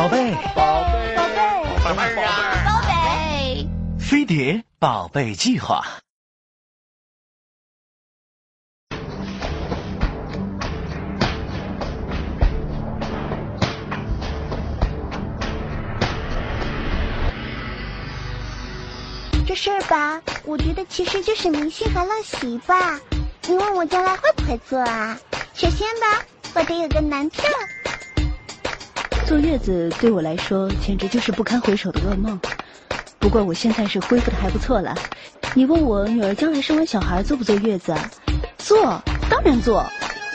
宝贝，宝贝，宝贝，宝贝宝贝，飞碟宝贝计划。这事儿吧，我觉得其实就是迷信和陋习吧。你问我将来会不会做啊？首先吧，我得有个男票。坐月子对我来说简直就是不堪回首的噩梦。不过我现在是恢复的还不错了。你问我女儿将来生完小孩坐不坐月子？坐，当然坐。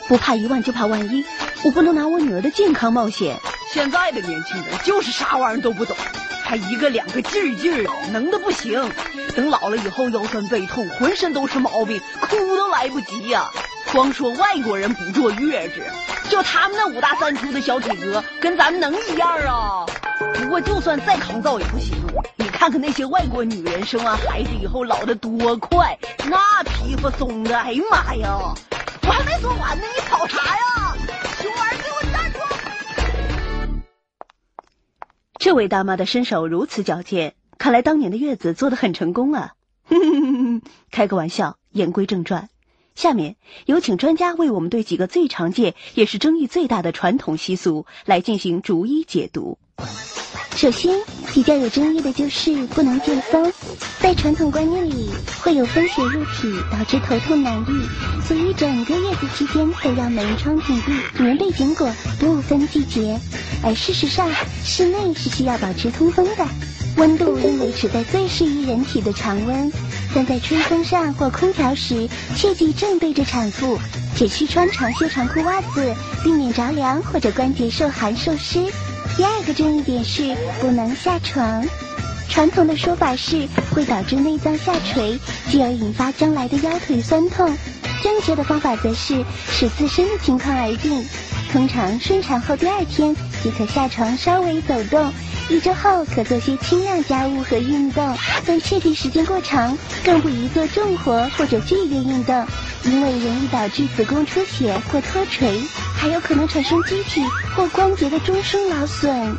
不怕一万就怕万一，我不能拿我女儿的健康冒险。现在的年轻人就是啥玩意儿都不懂，还一个两个劲儿劲儿的，能的不行。等老了以后腰酸背痛，浑身都是毛病，哭都来不及呀、光说外国人不坐月子，就他们那五大三粗的小体格，跟咱们能一样啊？不过就算再抗造也不行，你看看那些外国女人生完孩子以后老的多快，那皮肤松的，哎呀妈呀！我还没说完呢，你跑啥呀？熊儿，给我站住！这位大妈的身手如此矫健，看来当年的月子做的很成功啊！开个玩笑，言归正传，下面有请专家为我们对几个最常见也是争议最大的传统习俗来进行逐一解读。首先，比较有争议的就是不能见风。在传统观念里，会有风邪入体，导致头痛难愈，所以整个月子期间都要门窗紧闭，棉被紧裹，不分季节。而事实上，室内是需要保持通风的，温度应维持在最适宜人体的常温。但在吹风扇或空调时，切忌正对着产妇，只需穿长袖长裤袜子，避免着凉或者关节受寒受湿。第二个争议点是不能下床。传统的说法是会导致内脏下垂，继而引发将来的腰腿酸痛。正确的方法则是视自身的情况而定。通常顺产后第二天即可下床稍微走动，一周后可做些轻量家务和运动，但切忌时间过长，更不宜做重活或者剧烈运动，因为容易导致子宫出血或脱垂，还有可能产生机体或关节的终生劳损。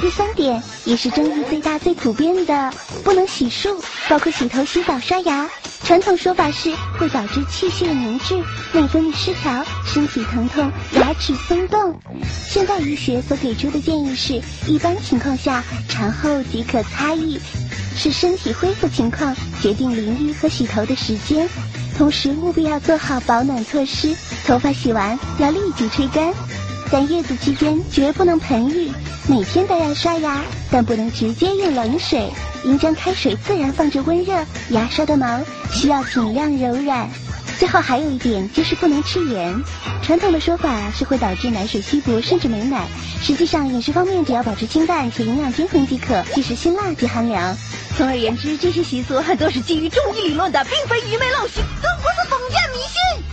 第三点也是争议最大、最普遍的，不能洗漱，包括洗头、洗澡、刷牙。传统说法是会导致气血凝滞、内分泌失调、身体疼痛、牙齿松动。现代医学所给出的建议是，一般情况下产后即可擦浴，是身体恢复情况决定淋浴和洗头的时间。同时务必要做好保暖措施，头发洗完要立即吹干。在月子期间绝不能盆浴，每天都要刷牙，但不能直接用冷水，应将开水自然放置温热。牙刷的毛需要尽量柔软。最后还有一点就是不能吃盐，传统的说法是会导致奶水稀薄甚至没奶，实际上饮食方面只要保持清淡且营养均衡即可，即使辛辣即寒凉。总而言之，这些习俗很多是基于中医理论的，并非愚昧陋习，更不是封建迷信。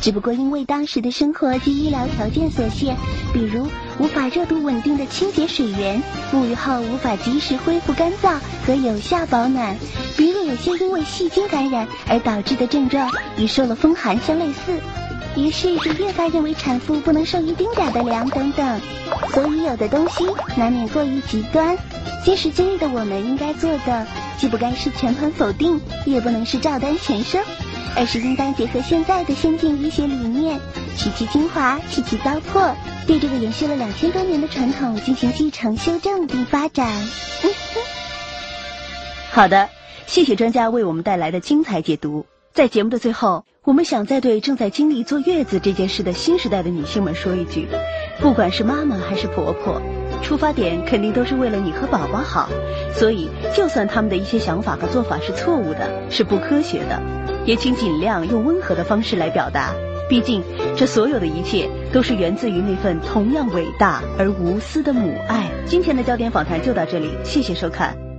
只不过因为当时的生活及医疗条件所限，比如无法热度稳定的清洁水源，沐浴后无法及时恢复干燥和有效保暖，比如有些因为细菌感染而导致的症状与受了风寒相类似。于是就越发认为产妇不能受一丁点的凉等等，所以有的东西难免过于极端。今时今日的我们应该做的，既不该是全盘否定，也不能是照单全收。而是应当结合现在的先进医学理念，取其精华，去其糟粕，对这个延续了两千多年的传统进行继承、修正并发展。好的，谢谢专家为我们带来的精彩解读。在节目的最后，我们想再对正在经历坐月子这件事的新时代的女性们说一句：不管是妈妈还是婆婆，出发点肯定都是为了你和宝宝好。所以，就算他们的一些想法和做法是错误的，是不科学的，也请尽量用温和的方式来表达。毕竟，这所有的一切都是源自于那份同样伟大而无私的母爱。今天的焦点访谈就到这里，谢谢收看。